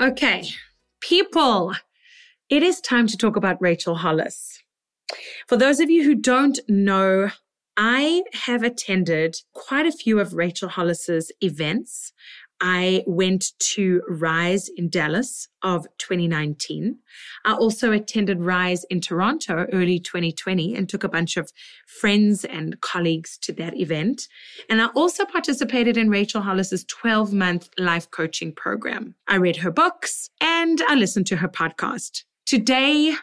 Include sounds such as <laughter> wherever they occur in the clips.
Okay. People, it is time to talk about Rachel Hollis. For those of you who don't know, I have attended quite a few of Rachel Hollis's events. I went to Rise in Dallas of 2019. I also attended Rise in Toronto early 2020 and took a bunch of friends and colleagues to that event. And I also participated in Rachel Hollis's 12 month life coaching program. I read her books and I listened to her podcast. Today,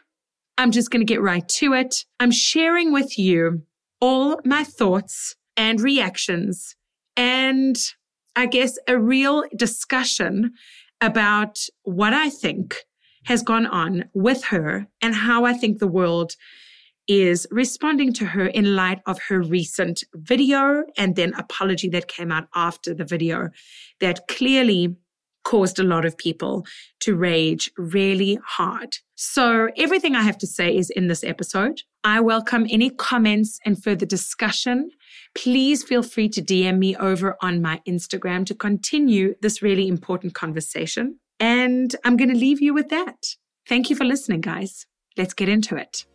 I'm just going to get right to it. I'm sharing with you all my thoughts and reactions and I guess, a real discussion about what I think has gone on with her and how I think the world is responding to her in light of her recent video and then apology that came out after the video that clearly caused a lot of people to rage really hard. So everything I have to say is in this episode. I welcome any comments and further discussion please feel free to DM me over on my Instagram to continue this really important conversation. And I'm going to leave you with that. Thank you for listening, guys. Let's get into it.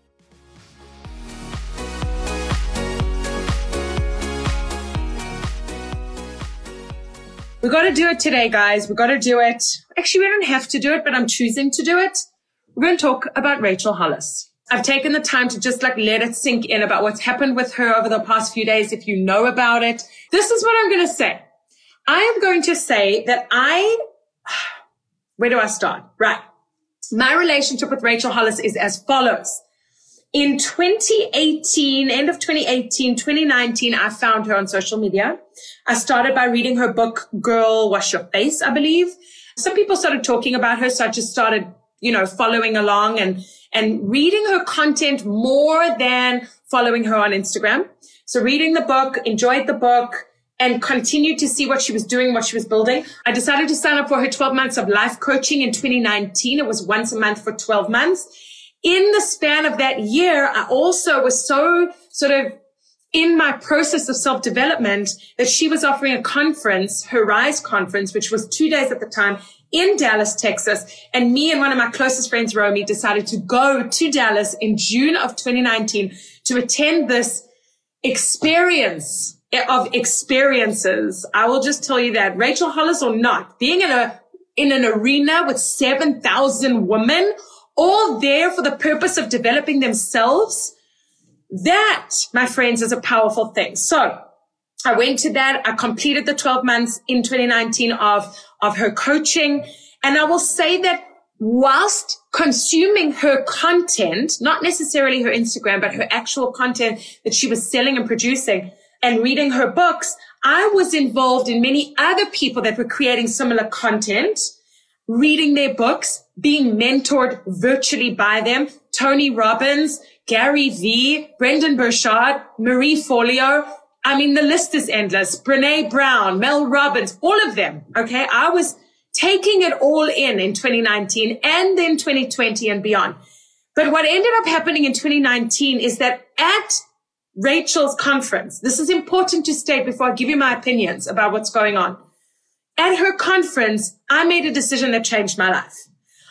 We got to do it today, guys. We got to do it. Actually, we don't have to do it, but I'm choosing to do it. We're going to talk about Rachel Hollis. I've taken the time to just like let it sink in about what's happened with her over the past few days. If you know about it, this is what I'm going to say. I am going to say that I, <sighs> where do I start? Right. My relationship with Rachel Hollis is as follows. In 2018, end of 2018, 2019, I found her on social media. I started by reading her book, Girl Wash Your Face, I believe. Some people started talking about her. So I just started, you know, following along and and reading her content more than following her on Instagram. So reading the book, enjoyed the book, and continued to see what she was doing, what she was building. I decided to sign up for her 12 months of life coaching in 2019. It was once a month for 12 months. In the span of that year, I also was so sort of in my process of self development that she was offering a conference, her Rise conference, which was two days at the time in Dallas, Texas. And me and one of my closest friends, Romy, decided to go to Dallas in June of 2019 to attend this experience of experiences. I will just tell you that Rachel Hollis or not, being in a, in an arena with 7,000 women, all there for the purpose of developing themselves. That, my friends, is a powerful thing. So I went to that. I completed the 12 months in 2019 of, of her coaching. And I will say that whilst consuming her content, not necessarily her Instagram, but her actual content that she was selling and producing and reading her books, I was involved in many other people that were creating similar content, reading their books, being mentored virtually by them. Tony Robbins, Gary Vee, Brendon Burchard, Marie Forleo, I mean, the list is endless. Brene Brown, Mel Robbins, all of them. Okay. I was taking it all in in 2019 and then 2020 and beyond. But what ended up happening in 2019 is that at Rachel's conference, this is important to state before I give you my opinions about what's going on. At her conference, I made a decision that changed my life.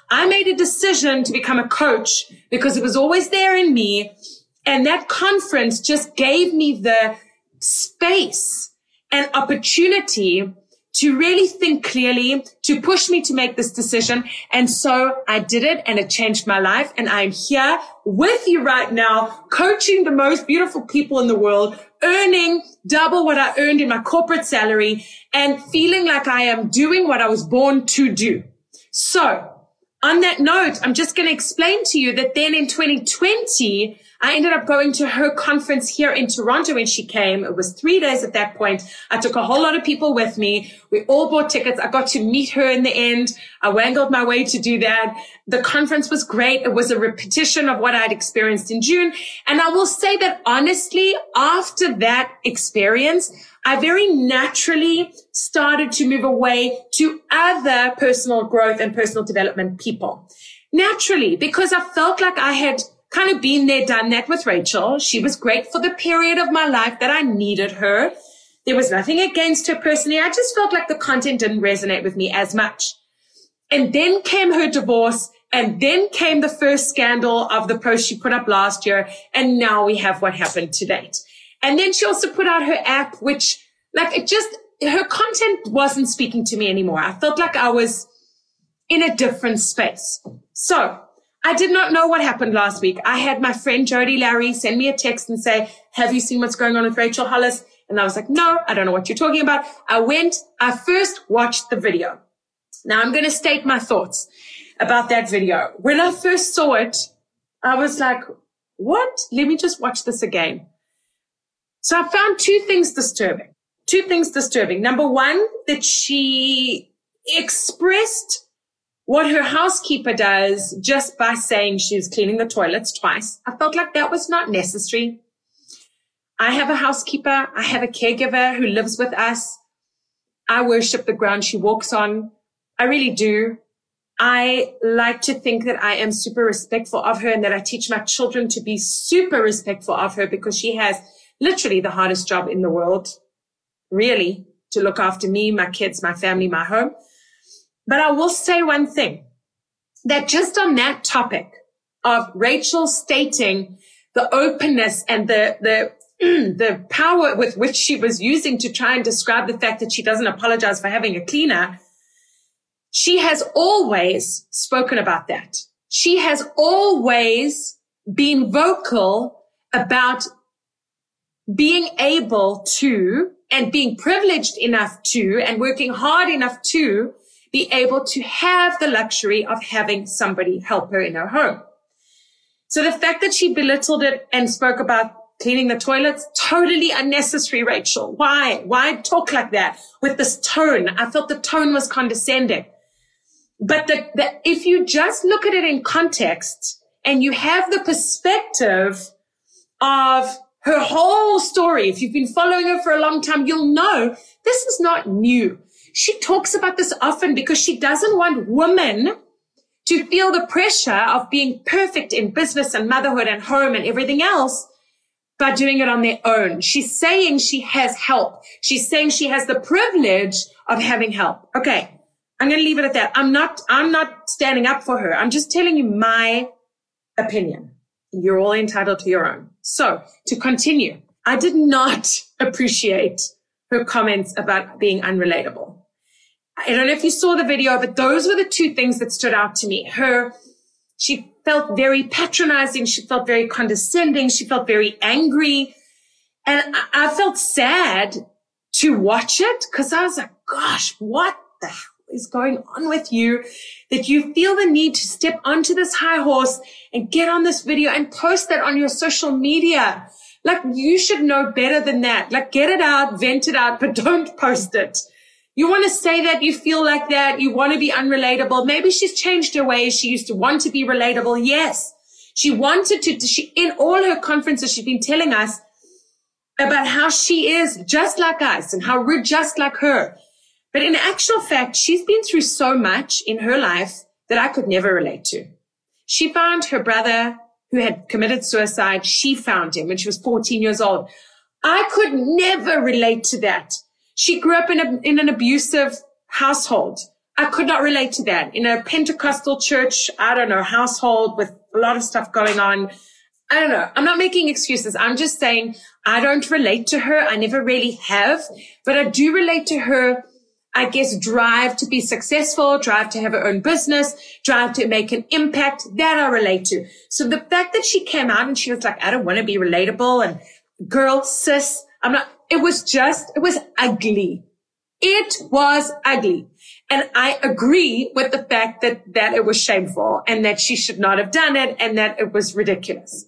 I made a decision to become a coach because it was always there in me. And that conference just gave me the space and opportunity to really think clearly, to push me to make this decision. And so I did it and it changed my life. And I'm here with you right now, coaching the most beautiful people in the world, earning double what I earned in my corporate salary and feeling like I am doing what I was born to do. So on that note, I'm just going to explain to you that then in 2020, I ended up going to her conference here in Toronto when she came. It was three days at that point. I took a whole lot of people with me. We all bought tickets. I got to meet her in the end. I wangled my way to do that. The conference was great. It was a repetition of what I'd experienced in June. And I will say that honestly, after that experience, I very naturally started to move away to other personal growth and personal development people. Naturally, because I felt like I had kind of been there, done that with Rachel. She was great for the period of my life that I needed her. There was nothing against her personally. I just felt like the content didn't resonate with me as much. And then came her divorce and then came the first scandal of the post she put up last year. And now we have what happened to date. And then she also put out her app, which like it just, her content wasn't speaking to me anymore. I felt like I was in a different space. So I did not know what happened last week. I had my friend Jody Larry send me a text and say, have you seen what's going on with Rachel Hollis? And I was like, no, I don't know what you're talking about. I went, I first watched the video. Now I'm going to state my thoughts about that video. When I first saw it, I was like, what? Let me just watch this again. So I found two things disturbing. Two things disturbing. Number one, that she expressed what her housekeeper does just by saying she's cleaning the toilets twice. I felt like that was not necessary. I have a housekeeper. I have a caregiver who lives with us. I worship the ground she walks on. I really do. I like to think that I am super respectful of her and that I teach my children to be super respectful of her because she has literally the hardest job in the world, really, to look after me, my kids, my family, my home. But I will say one thing that just on that topic of Rachel stating the openness and the, the, <clears throat> the power with which she was using to try and describe the fact that she doesn't apologize for having a cleaner. She has always spoken about that. She has always been vocal about being able to and being privileged enough to and working hard enough to be able to have the luxury of having somebody help her in her home. So the fact that she belittled it and spoke about cleaning the toilets, totally unnecessary, Rachel. Why? Why talk like that with this tone? I felt the tone was condescending. But the, the, if you just look at it in context and you have the perspective of her whole story, if you've been following her for a long time, you'll know this is not new. She talks about this often because she doesn't want women to feel the pressure of being perfect in business and motherhood and home and everything else by doing it on their own. She's saying she has help. She's saying she has the privilege of having help. Okay. I'm going to leave it at that. I'm not, I'm not standing up for her. I'm just telling you my opinion. You're all entitled to your own. So to continue, I did not <laughs> appreciate her comments about being unrelatable. I don't know if you saw the video, but those were the two things that stood out to me. Her, she felt very patronizing. She felt very condescending. She felt very angry. And I, I felt sad to watch it because I was like, gosh, what the hell is going on with you that you feel the need to step onto this high horse and get on this video and post that on your social media? Like you should know better than that. Like get it out, vent it out, <laughs> but don't post it. You want to say that you feel like that. You want to be unrelatable. Maybe she's changed her ways. She used to want to be relatable. Yes. She wanted to, she, in all her conferences, she's been telling us about how she is just like us and how we're just like her. But in actual fact, she's been through so much in her life that I could never relate to. She found her brother who had committed suicide. She found him when she was 14 years old. I could never relate to that. She grew up in, a, in an abusive household. I could not relate to that. In a Pentecostal church, I don't know, household with a lot of stuff going on. I don't know. I'm not making excuses. I'm just saying I don't relate to her. I never really have, but I do relate to her. I guess drive to be successful, drive to have her own business, drive to make an impact that I relate to. So the fact that she came out and she was like, I don't want to be relatable and girl, sis, I'm not, it was just, it was ugly. It was ugly. And I agree with the fact that, that it was shameful and that she should not have done it and that it was ridiculous.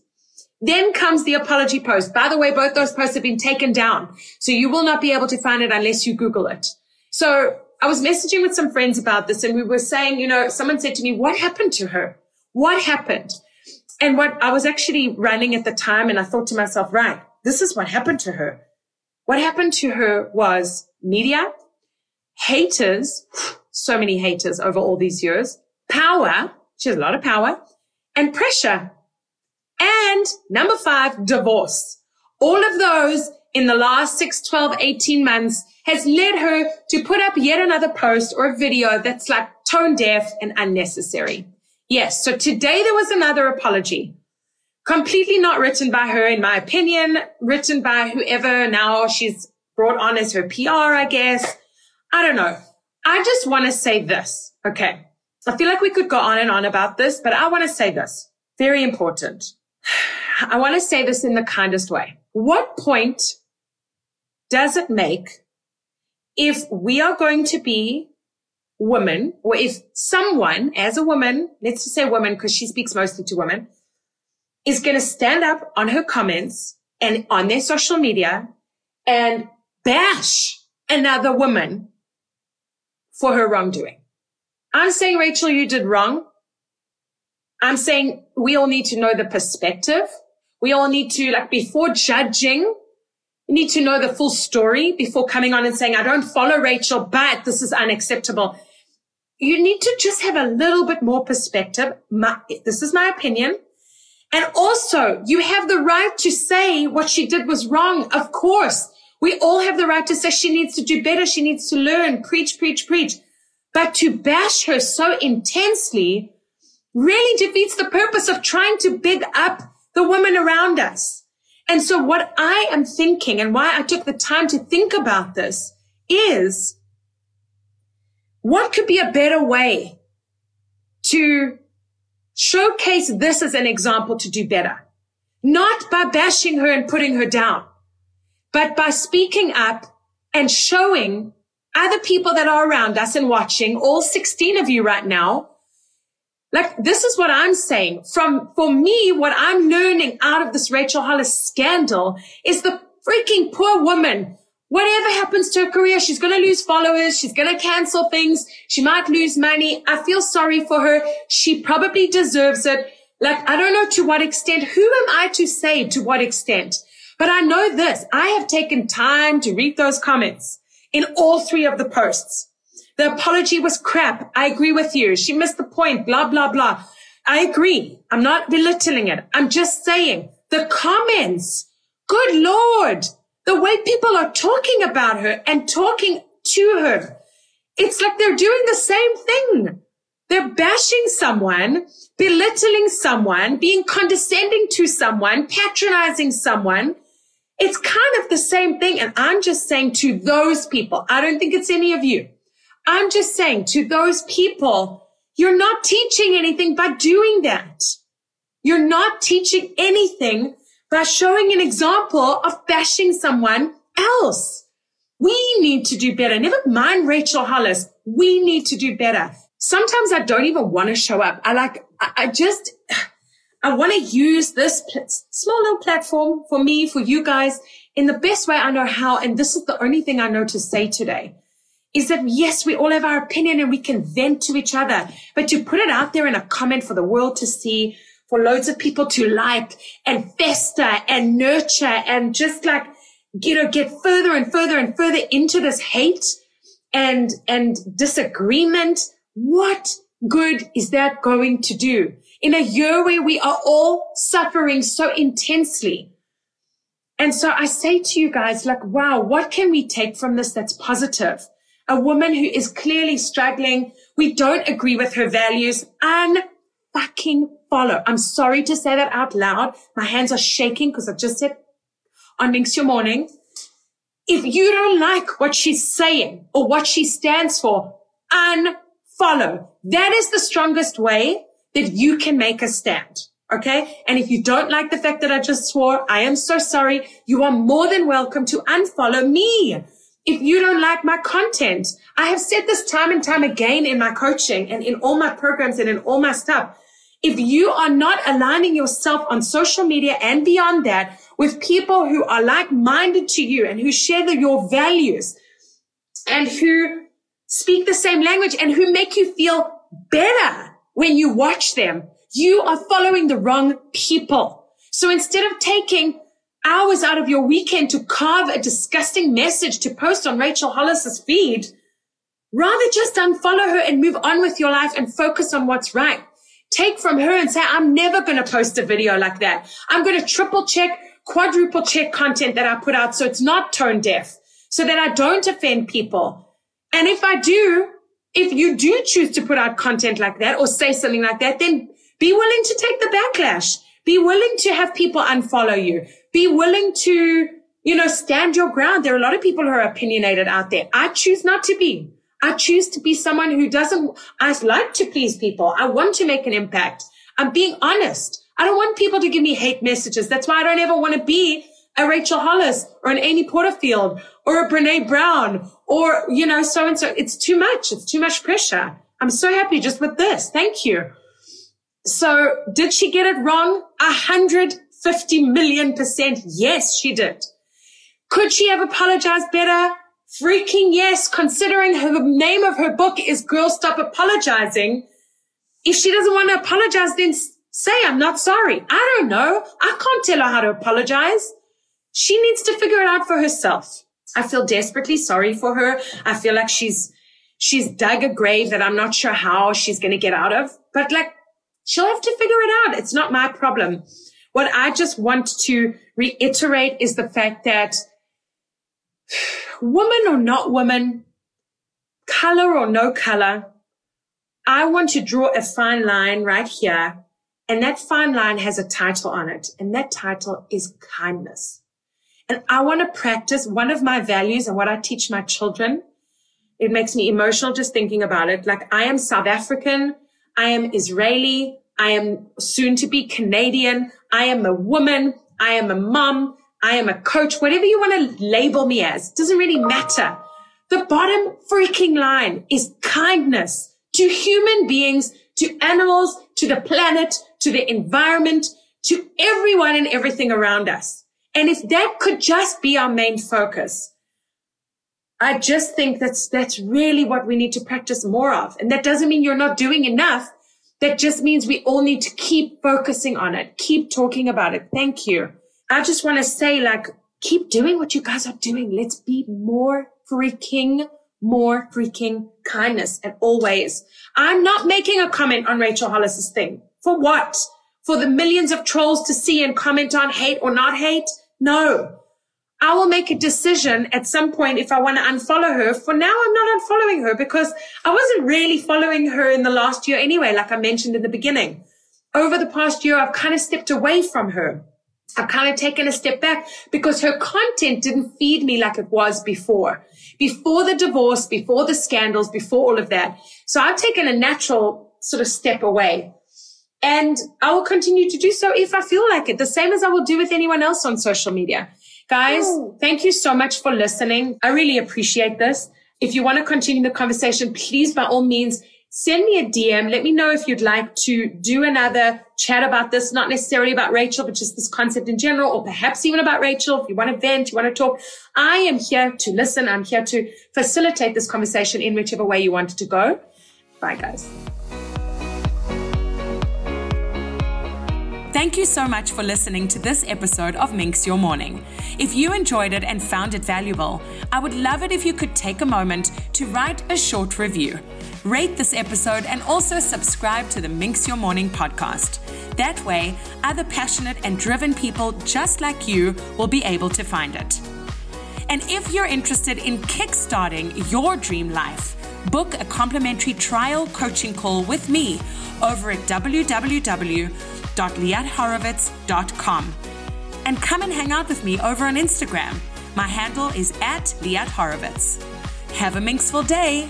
Then comes the apology post. By the way, both those posts have been taken down. So you will not be able to find it unless you Google it. So I was messaging with some friends about this and we were saying, you know, someone said to me, what happened to her? What happened? And what I was actually running at the time and I thought to myself, right, this is what happened to her. What happened to her was media, haters, so many haters over all these years, power, she has a lot of power, and pressure. And number five, divorce. All of those in the last 6, 12, 18 months has led her to put up yet another post or a video that's like tone deaf and unnecessary. Yes. So today there was another apology. Completely not written by her, in my opinion, written by whoever now she's brought on as her PR, I guess. I don't know. I just want to say this. Okay. I feel like we could go on and on about this, but I want to say this. Very important. <sighs> I want to say this in the kindest way. What point does it make if we are going to be women or if someone as a woman, let's just say woman because she speaks mostly to women, is going to stand up on her comments and on their social media and bash another woman for her wrongdoing. I'm saying, Rachel, you did wrong. I'm saying we all need to know the perspective. We all need to, like, before judging, you need to know the full story before coming on and saying, I don't follow Rachel, but this is unacceptable. You need to just have a little bit more perspective. My, this is my opinion. And also, you have the right to say what she did was wrong. Of course, we all have the right to say she needs to do better. She needs to learn, preach, preach, preach. But to bash her so intensely really defeats the purpose of trying to big up the women around us. And so what I am thinking and why I took the time to think about this is what could be a better way to showcase this as an example to do better? Not by bashing her and putting her down, but by speaking up and showing other people that are around us and watching, all 16 of you right now, like this is what I'm saying. From, for me, what I'm learning out of this Rachel Hollis scandal is the freaking poor woman. Whatever happens to her career, she's going to lose followers. She's going to cancel things. She might lose money. I feel sorry for her. She probably deserves it. Like, I don't know to what extent. Who am I to say to what extent? But I know this. I have taken time to read those comments in all three of the posts. The apology was crap. I agree with you. She missed the point, blah, blah, blah. I agree. I'm not belittling it. I'm just saying the comments. Good Lord. The way people are talking about her and talking to her. It's like they're doing the same thing. They're bashing someone, belittling someone, being condescending to someone, patronizing someone. It's kind of the same thing. And I'm just saying to those people, I don't think it's any of you. I'm just saying to those people, you're not teaching anything by doing that. You're not teaching anything by showing an example of bashing someone else. We need to do better. Never mind Rachel Hollis. We need to do better. Sometimes I don't even want to show up. I like, I just, <sighs> I want to use this small little platform for me, for you guys in the best way I know how. And this is the only thing I know to say today is that yes, we all have our opinion and we can vent to each other, but to put it out there in a comment for the world to see, for loads of people to like and fester and nurture and just like, you know, get further and further and further into this hate and, and disagreement. What good is that going to do? in a year where we are all suffering so intensely. And so I say to you guys, like, wow, what can we take from this that's positive? A woman who is clearly struggling. We don't agree with her values. Unfucking follow. I'm sorry to say that out loud. My hands are shaking because I've just said on Minx Your Morning. If you don't like what she's saying or what she stands for, unfollow. That is the strongest way that you can make a stand. Okay. And if you don't like the fact that I just swore, I am so sorry. You are more than welcome to unfollow me. If you don't like my content, I have said this time and time again in my coaching and in all my programs and in all my stuff. If you are not aligning yourself on social media and beyond that with people who are like-minded to you and who share the, your values and who speak the same language and who make you feel better when you watch them, you are following the wrong people. So instead of taking hours out of your weekend to carve a disgusting message to post on Rachel Hollis's feed, rather just unfollow her and move on with your life and focus on what's right. Take from her and say, I'm never going to post a video like that. I'm going to triple check, quadruple check content that I put out so it's not tone deaf, so that I don't offend people. And if I do, if you do choose to put out content like that or say something like that, then be willing to take the backlash. Be willing to have people unfollow you. Be willing to, you know, stand your ground. There are a lot of people who are opinionated out there. I choose not to be. I choose to be someone who doesn't, I like to please people. I want to make an impact. I'm being honest. I don't want people to give me hate messages. That's why I don't ever want to be a Rachel Hollis or an Amy Porterfield or a Brene Brown or, you know, so and so. It's too much. It's too much pressure. I'm so happy just with this. Thank you. So did she get it wrong? A hundred fifty million percent. Yes, she did. Could she have apologized better? Freaking yes, considering her, the name of her book is Girl Stop Apologizing. If she doesn't want to apologize, then say, I'm not sorry. I don't know. I can't tell her how to apologize. She needs to figure it out for herself. I feel desperately sorry for her. I feel like she's, she's dug a grave that I'm not sure how she's going to get out of, but like she'll have to figure it out. It's not my problem. What I just want to reiterate is the fact that woman or not woman, color or no color, I want to draw a fine line right here. And that fine line has a title on it. And that title is kindness. And I want to practice one of my values and what I teach my children. It makes me emotional just thinking about it. Like I am South African. I am Israeli. I am soon to be Canadian. I am a woman. I am a mom. I am a coach, whatever you want to label me as, doesn't really matter. The bottom freaking line is kindness to human beings, to animals, to the planet, to the environment, to everyone and everything around us. And if that could just be our main focus, I just think that's, that's really what we need to practice more of. And that doesn't mean you're not doing enough. That just means we all need to keep focusing on it, keep talking about it. Thank you. I just want to say, like, keep doing what you guys are doing. Let's be more freaking, more freaking kindness and always. I'm not making a comment on Rachel Hollis's thing. For what? For the millions of trolls to see and comment on hate or not hate? No. I will make a decision at some point if I want to unfollow her. For now, I'm not unfollowing her because I wasn't really following her in the last year anyway, like I mentioned in the beginning. Over the past year, I've kind of stepped away from her. I've kind of taken a step back because her content didn't feed me like it was before. Before the divorce, before the scandals, before all of that. So I've taken a natural sort of step away. And I will continue to do so if I feel like it, the same as I will do with anyone else on social media. Guys, oh. thank you so much for listening. I really appreciate this. If you want to continue the conversation, please by all means send me a DM. Let me know if you'd like to do another chat about this, not necessarily about Rachel, but just this concept in general, or perhaps even about Rachel. If you want to vent, you want to talk, I am here to listen. I'm here to facilitate this conversation in whichever way you want it to go. Bye, guys. Thank you so much for listening to this episode of Minx Your Morning. If you enjoyed it and found it valuable, I would love it if you could take a moment to write a short review. Rate this episode and also subscribe to the Minx Your Morning podcast. That way, other passionate and driven people just like you will be able to find it. And if you're interested in kickstarting your dream life, book a complimentary trial coaching call with me over at www www.liathorowitz.com. And come and hang out with me over on Instagram. My handle is at Liat Horowitz. Have a minxful day